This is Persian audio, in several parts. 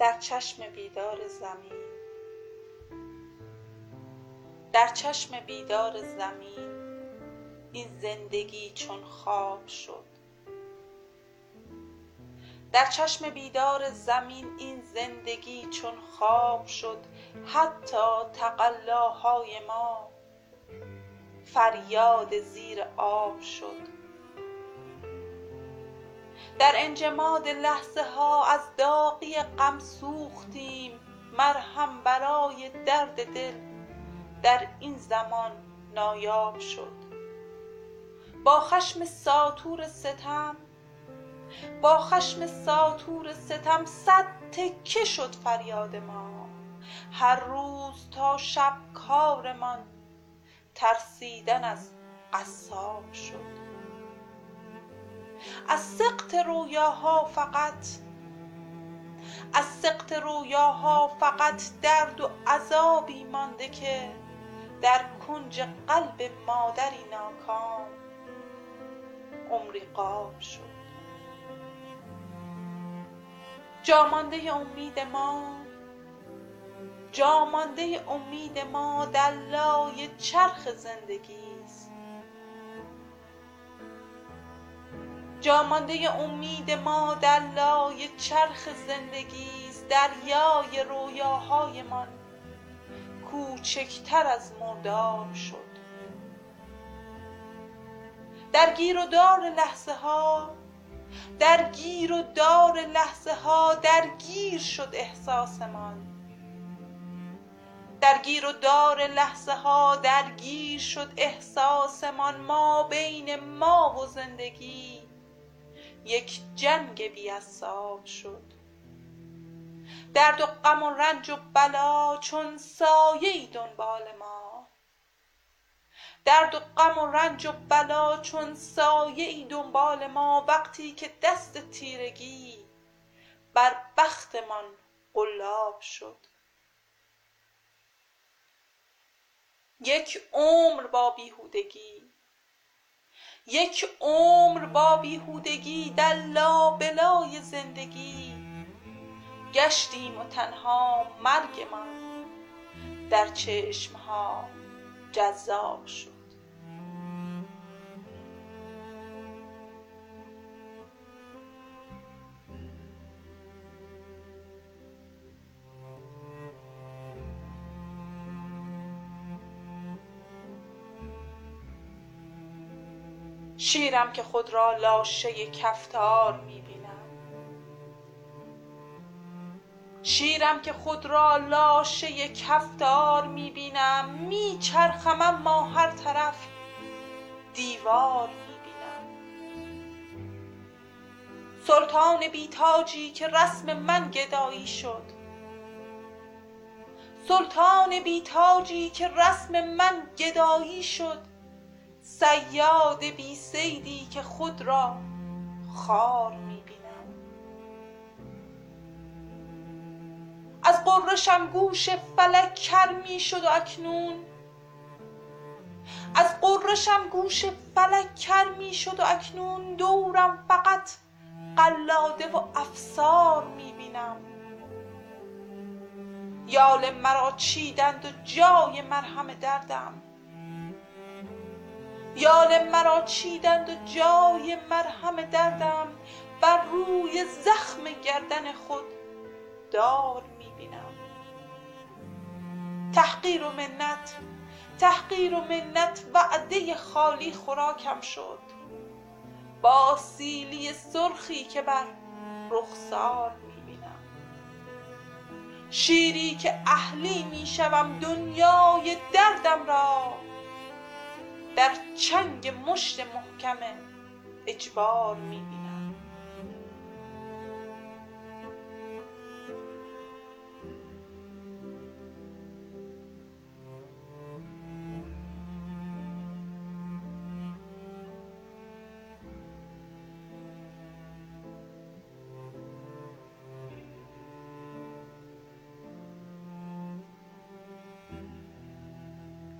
در چشم بیدار زمین. در چشم بیدار زمین این زندگی چون خواب شد. در چشم بیدار زمین این زندگی چون خواب شد. حتی تقلاهای ما فریاد زیر آب شد. در انجماد لحظه ها از داغی غم سوختیم مرهم برای درد دل. در این زمان نایاب شد. با خشم ساطور ستم با خشم ساطور ستم صد تکه شد فریاد ما. هر روز تا شب کارمان ترسیدن از قصاب شد. از سقط رویاها فقط. از سقط رویاها فقط درد و عذابی مانده که در کنج قلب مادری ناکام عمری غاب شد. جا مانده امید ما جا مانده امید ما در لای چرخ زندگی. جا مانده امید ما در لای چرخ زندگی است دریای رویاهایمان کوچکتر از مرداب شد. در گیر و دار لحظه ها در گیر و دار لحظه ها درگیر شد احساسمان در گیر و دار لحظه ها درگیر شد احساسمان ما بین ما و زندگی یک جنگ بیاساب شد. درد و غم و رنج و بلا چون سایه دنبال ما. درد و غم و رنج و بلا چون سایه دنبال ما. وقتی که دست تیرگی بر بختمان قلاب شد. یک عمر با بیهودگی. یک عمر با بیهودگی در لابلای زندگی. گشتیم و تنها مرگمان در چشمها جذاب شد. شیرم که خود را لاشه کفتار می بینم شیرم که خود را لاشه کفتار می بینم می اما هر طرف دیوار می بینم سلطان بی تاجی که رسم من گدایی شد. سلطان بی تاجی که رسم من گدایی شد. صیاد بی صیدی که خود را خار می بینم. از غرشم گوش فلک کر می و اکنون. از غرشم گوش فلک کر می شد و اکنون دورم فقط قلاده و افسار می بینم. یال مرا چیدند و جای مرهم دردم. یال مرا چیدند و جای مرهم دردم بر روی زخم گردن خود دار می بینم تحقیر و منت تحقیر و منت وعده خالی خوراکم شد. با سیلی سرخی که بر رخسار می بینم شیری که اهلی می شوم دنیای دردم را در چنگ مشت محکم اجبار می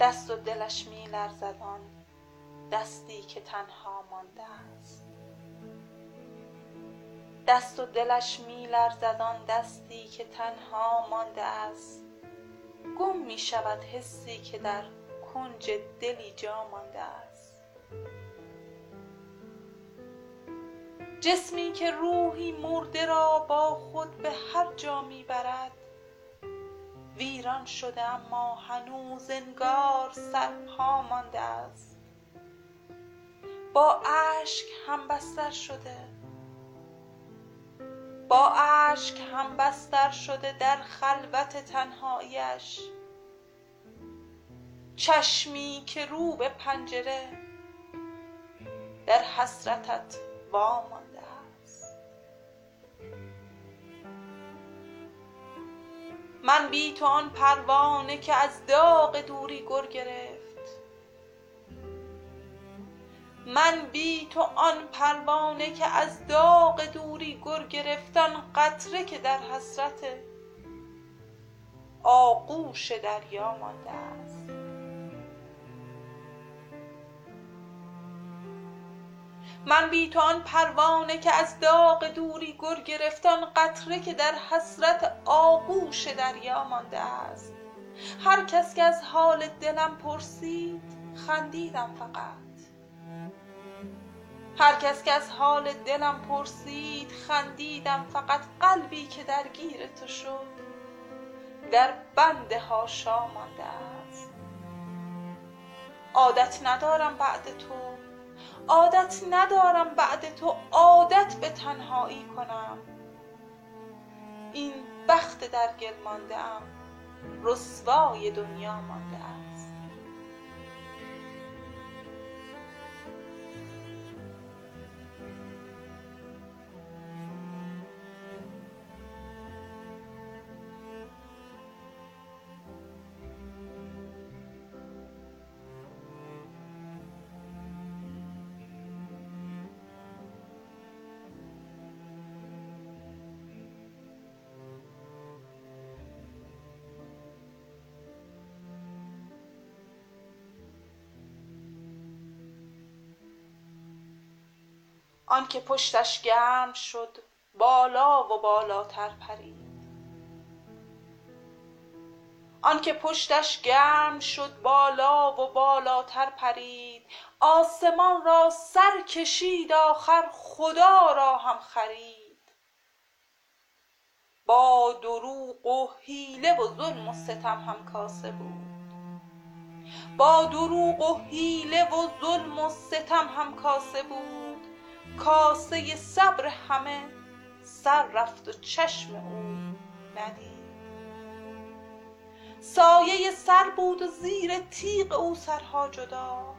دست و دلش می لرزد آن دستی که تنها مانده است. دست و دلش می لرزد آن دستی که تنها مانده است. گم می شود حسی که در کنج دلی جا مانده است. جسمی که روحی مرده را با خود به هر جا می برد ویران شده اما هنوز انگار سرپا مانده است. با اشک هم بستر شده. با اشک هم بستر شده در خلوت تنهاییش چشمی که رو به پنجره در حسرتت وامانده. من بی تو آن پروانه که از داغ دوری گر گرفت. من بی تو آن پروانه که از داغ دوری گر گرفت آن قطره که در حسرت آغوش دریا مانده است. من بی تو آن پروانه که از داغ دوری گر گرفت قطره که در حسرت آغوش دریا مانده است. هر کس که از حال دلم پرسید خندیدم فقط. هر کس که از حال دلم پرسید خندیدم فقط قلبی که درگیر تو شد در بند هاشا مانده است. عادت ندارم بعد تو عادت ندارم بعد تو عادت به تنهایی کنم. این بخت در گل مانده ام رسوای دنیا مانده ام. آنکه پشتش گرم شد بالا و بالاتر پرید. آنکه پشتش گرم شد بالا و بالاتر پرید. آسمان را سر کشید آخر خدا را هم خرید. با دروغ و حیله و ظلم و ستم هم کاسه بود. با دروغ و حیله و ظلم و ستم هم کاسه بود. کاسه صبر همه سر رفت و چشم او ندید. سایه سر بود و زیر تیغ او سرها جدا.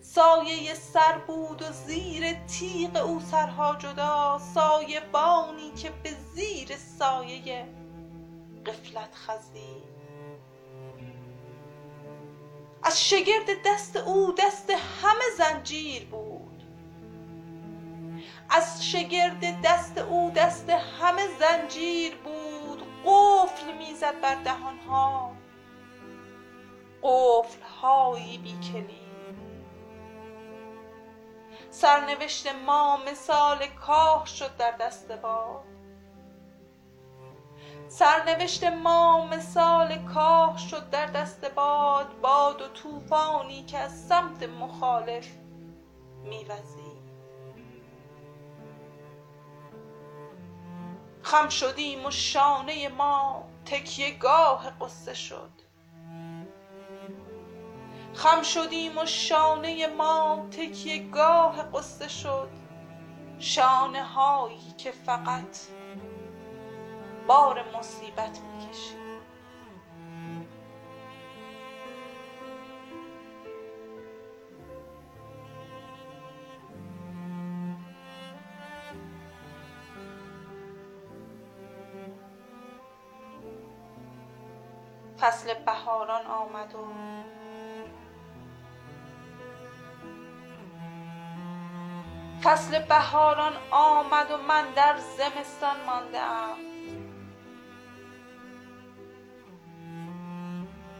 سایه سر بود و زیر تیغ او سرها جدا. سایه بانی که به زیر سایه قفلت خزید. از شگرد دست او دست همه زنجیر بود. از شگرد دست او دست همه زنجیر بود قفل می‌زد بر دهانها. قفل هایی بی سرنوشت ما مثال کاه شد در دست باد سرنوشت ما مثال کاه شد در دست باد باد و طوفانی که از سمت مخالف میوزید. خم شدیم و شانه ما تکیه گاه قصه شد. خم شدیم و شانه ما تکیه گاه قصه شد. شانه هایی که فقط بار مصیبت می‌کشید. فصل بهاران آمد و فصل بهاران آمد و من در زمستان مانده ام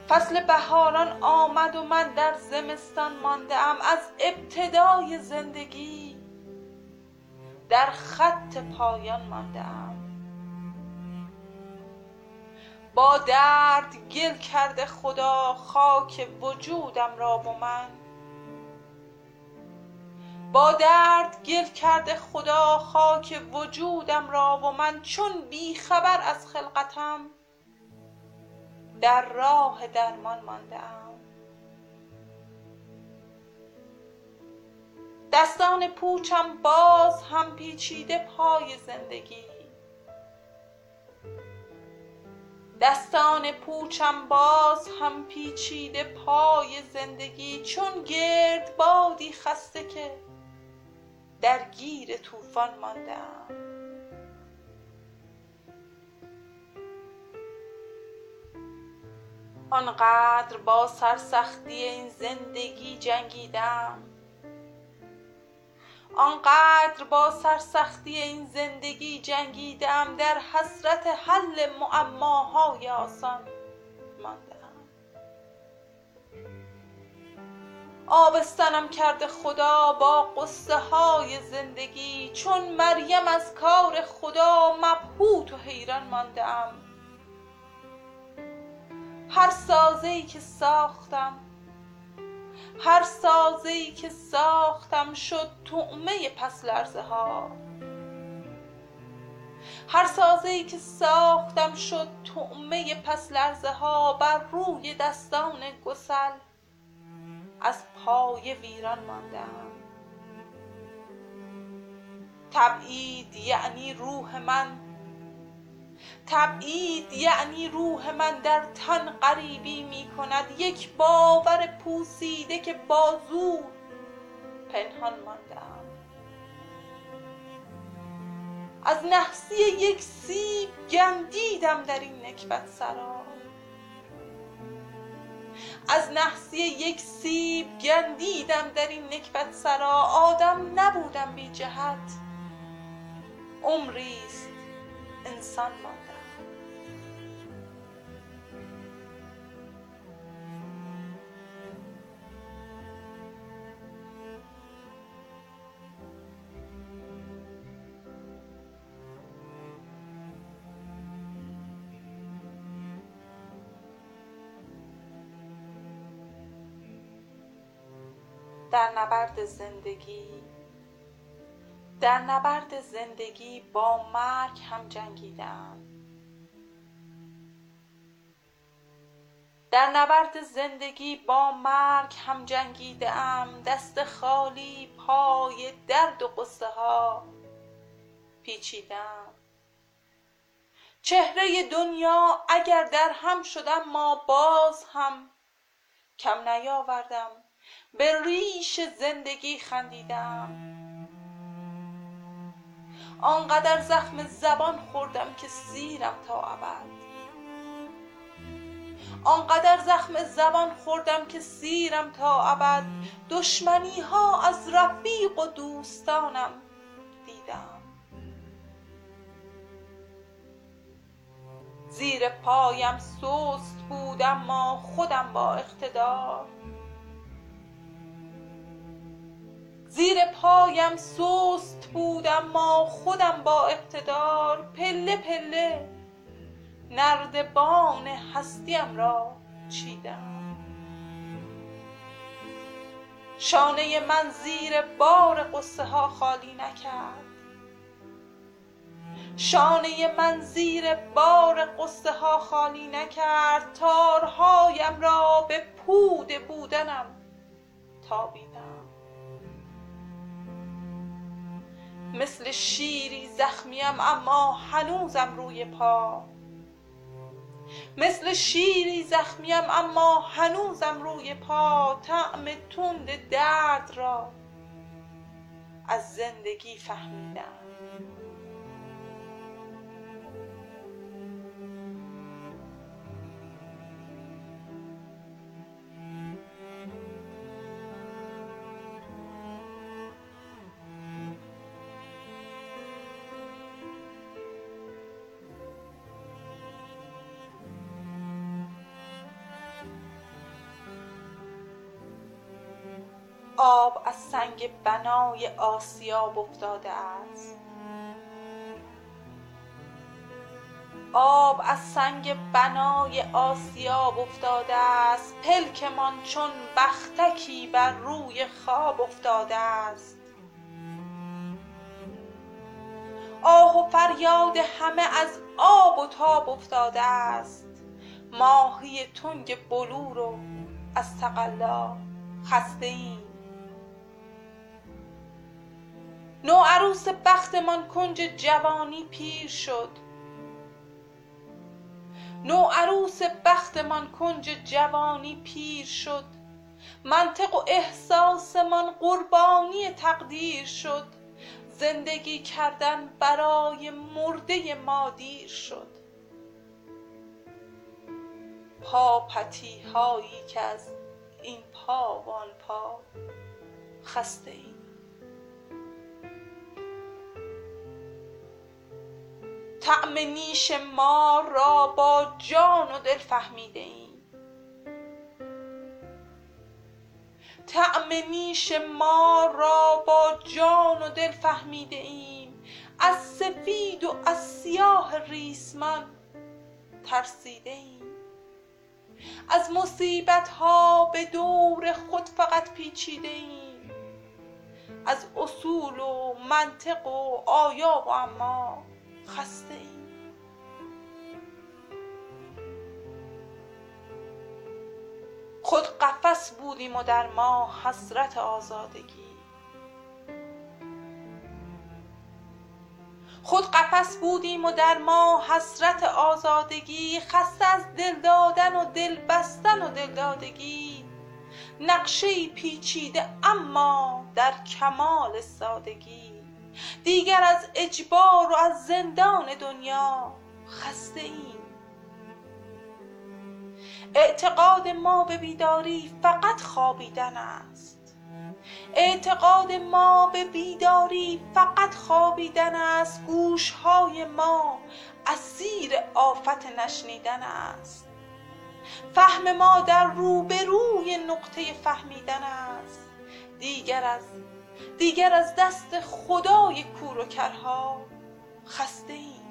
فصل بهاران آمد و من در زمستان مانده ام از ابتدای زندگی در خط پایان ماندم. با درد گل کرده خدا خاک وجودم را و من. با درد گل کرده خدا خاک وجودم را و من چون بی خبر از خلقتم در راه درمان مانده ام دستان پوچم باز هم پیچیده پای زندگی. دستان پوچم باز هم پیچیده پای زندگی چون گرد بادی خسته که در گیر طوفان ماندم. آنقدر با سرسختی این زندگی جنگیدم آنقدر با سرسختی این زندگی جنگیدم در حسرت حل معماهای آسان مانده آبستنم کرده خدا با قصه های زندگی چون مریم از کار خدا مبهوت و حیران مانده هر سازه ای که ساختم هر سازه ای که ساختم شد طعمه پس لرزه ها. هر سازه ای که ساختم شد طعمه پس لرزه ها بر روی دستان گسل. از پای ویران ماندم تبعید یعنی روح من تبعید یعنی روح من در تن غریبی می کند یک باور پوسیده که با زور پنهان ماندم از نحسی یک سیب گندیدم در این نکبت سرا. از نحسی یک سیب گندیدم در این نکبت سرا. آدم نبودم بی جهت. عمریست انسان ماندم در نبرد زندگی در نبرد زندگی با مرگ هم جنگیدم. در نبرد زندگی با مرگ هم جنگیده ام دست خالی پای درد و قصه ها پیچیدم. چهره دنیا اگر در هم شدم ما باز هم کم نیاوردم. به ریش زندگی خندیدم. آنقدر زخم زبان خوردم که سیرم تا ابد. آنقدر زخم زبان خوردم که سیرم تا ابد. دشمنی ها از رفیق و دوستانم دیدم. زیر پایم سست بود اما خودم با اقتدار. زیر پایم سست بود اما خودم با اقتدار پله پله نردبان هستیم را چیدم. شانه من زیر بار قصه ها خالی نکرد. شانه من زیر بار قصه ها خالی نکرد. تارهایم را به پود بودنم تابیدم. مثل شیری زخمیم اما هنوزم روی پا. مثل شیری زخمیم اما هنوزم روی پا. طعم تند درد را از زندگی فهمیدم. آب از سنگ بنای آسیاب افتاده است. آب از سنگ بنای آسیاب افتاده است. پلکمان چون بختکی بر روی خواب افتاده است. آه و فریاد همه از آب و تاب افتاده است. ماهی تنگ بلور و از تقلا خسته ایم نوعروس بختمان کنج جوانی پیر شد. بختمان کنج جوانی پیر شد. منطق و احساسمان قربانی تقدیر شد. زندگی کردن برای مرده ما دیر شد پاپتی هایی که از این پا و آن پا خسته ایم. طعم نیش ما را با جان و دل فهمیده ایم. طعم نیش ما را با جان و دل فهمیده ایم. از سفید و از سیاه ریسمان ترسیده ایم. از مصیبت ها به دور خود فقط پیچیده ایم. از اصول و منطق و آیا و اما خسته ایم خود قفس بودیم و در ما حسرت آزادگی. خود قفس بودیم و در ما حسرت آزادگی. خسته از دل دادن و دل بستن و دل دادگی. نقشه پیچیده اما در کمال سادگی. دیگر از اجبار و از زندان دنیا خسته ایم. اعتقاد ما به بیداری فقط خوابیدن است. اعتقاد ما به بیداری فقط خوابیدن است. گوشهای ما اسیر آفت نشنیدن است. فهم ما در روبروی نقطه فهمیدن است. دیگر از دیگر از دست خدای کور و کرها خسته ایم.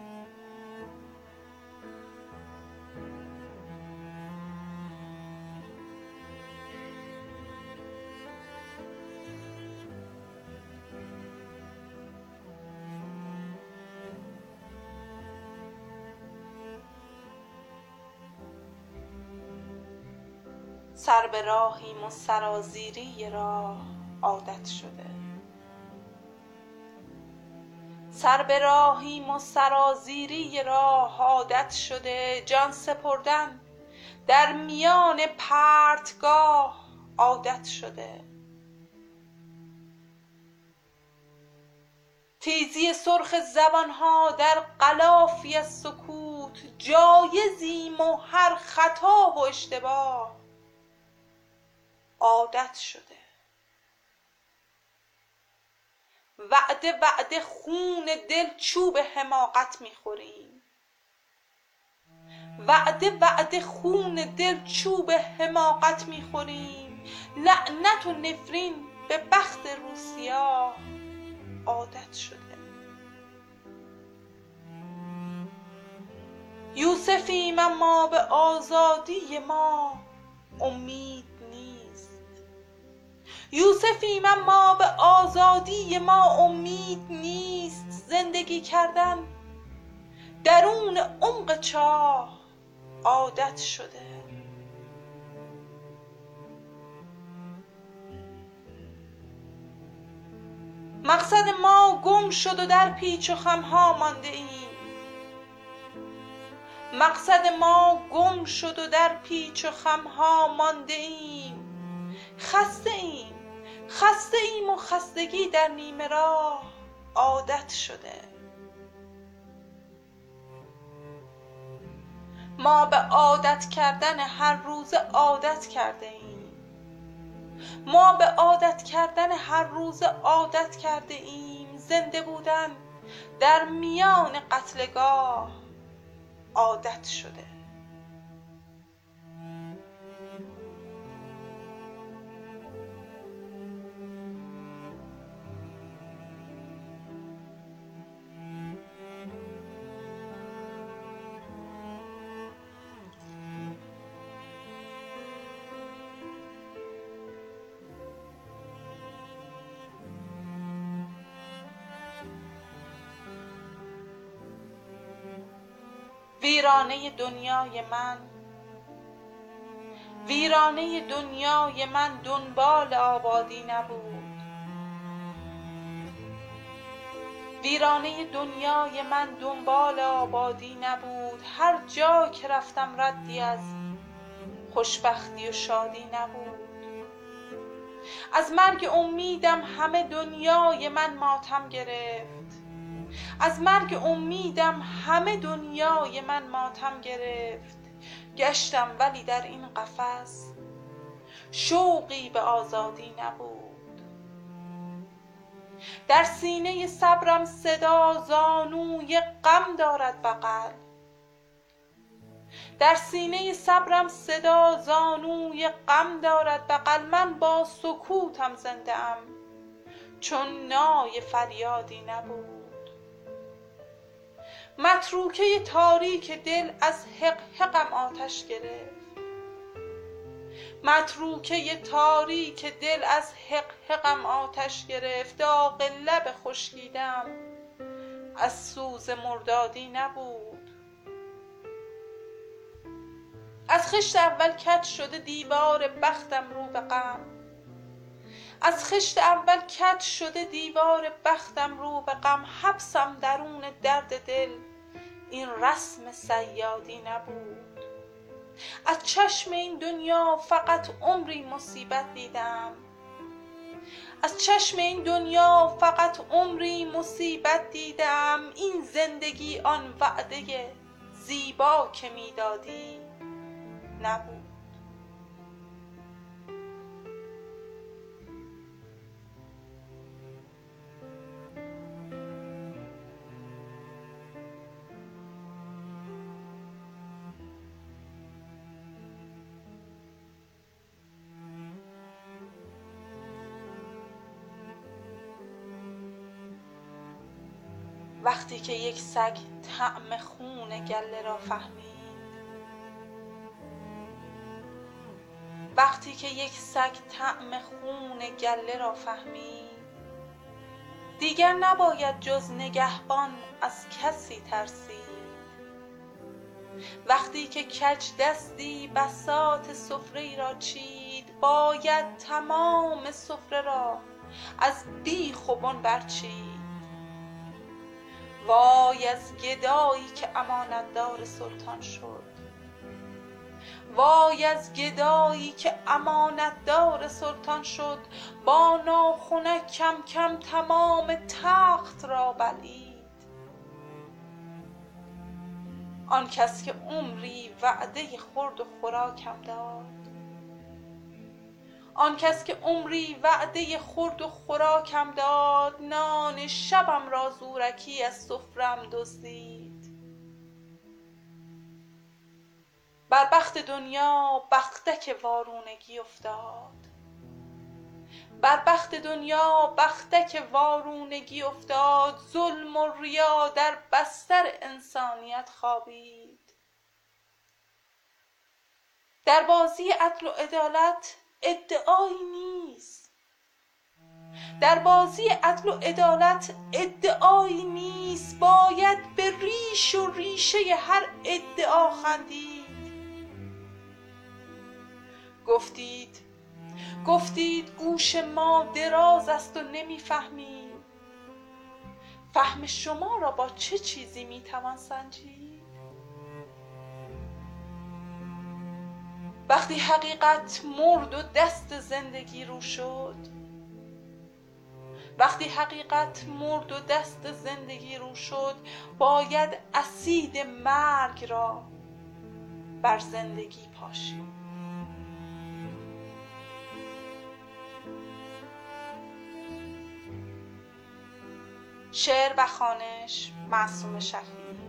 سر به راهیم و سرازیری راه. عادت شده. سر به راهیم و سرازیری راه عادت شده. جان سپردن در میان پرتگاه عادت شده. تیزی سرخ زبان ها در غلافی از سکوت جایزیم و هر خطا و اشتباه عادت شده. وعده وعده خون دل چوب حماقت می‌خوریم. وعده وعده خون دل چوب حماقت می‌خوریم. لعنت و نفرین به بخت روسیا عادت شده. یوسفیم اما به آزادی ما امید یوسفیم اما به آزادی ما امید نیست زندگی کردن. درون عمق چاه عادت شده. مقصد ما گم شد و در پیچ و خمها مانده ایم. مقصد ما گم شد و در پیچ و خمها مانده ایم. خسته ایم. خسته ایم و خستگی در نیمه راه عادت شده. ما به عادت کردن هر روز عادت کرده ایم. ما به عادت کردن هر روز عادت کرده ایم. زنده بودن در میان قتلگاه عادت شده. ویرانه دنیای من. ویرانه دنیای من دنبال آبادی نبود. ویرانه دنیای من دنبال آبادی نبود. هر جا که رفتم ردی از خوشبختی و شادی نبود. از مرگ امیدم همه دنیای من ماتم گرفت. از مرگ امیدم همه دنیای من ماتم گرفت. گشتم ولی در این قفس شوقی به آزادی نبود. در سینه صبرم صدا زانوی غم دارد بغل. در سینه صبرم صدا زانوی غم دارد بغل. من با سکوتم زنده ام چون نای فریادی نبود. متروکه تاریک دل از حق حقم آتش گرفت. متروکه تاریک دل از حق حقم آتش گرفت. داغ لب خشکیدم از سوز مردادی نبود. از خشت اول کج شده دیوار بختم رو به غم. از خشت اول کج شده دیوار بختم رو به غم. حبسم درون درد دل. این رسم صیادی نبود. از چشم این دنیا فقط عمری مصیبت دیدم. از چشم این دنیا فقط عمری مصیبت دیدم. این زندگی آن وعده زیبا که می‌دادی نبود. وقتی که یک سگ طعم خون گله را فهمید. وقتی که یک سگ طعم خون گله را فهمید. دیگر نباید جز نگهبان از کسی ترسید. وقتی که کج دستی بساط سفره را چید باید تمام سفره را از بیخ و بن برچید. وای از گدایی که امانتدار سلطان شد. وای از گدایی که امانتدار سلطان شد. با ناخنک کم کم تمام تخت را بلید. آن کس که عمری وعده خورد و خوراکم داد. آن کس که عمری وعده خورد و خوراکم داد نان شبم را زورکی از سفرم دزدید. بر بخت دنیا بختک وارونگی افتاد. بر بخت دنیا بختک وارونگی افتاد. ظلم و ریا در بستر انسانیت خوابید. در بازی عدل و عدالت ادعایی نیست. در بازی عدل و عدالت ادعایی نیست. باید به ریش و ریشه هر ادعا خندید. گفتید گفتید گوش ما دراز است و نمی‌فهمیم. فهم شما را با چه چیزی می‌توان سنجید؟ وقتی حقیقت مرد و دست زندگی رو شد. وقتی حقیقت مرد و دست زندگی رو شد باید اسید مرگ را بر زندگی پاشید شعر و خانش معصوم شفیع.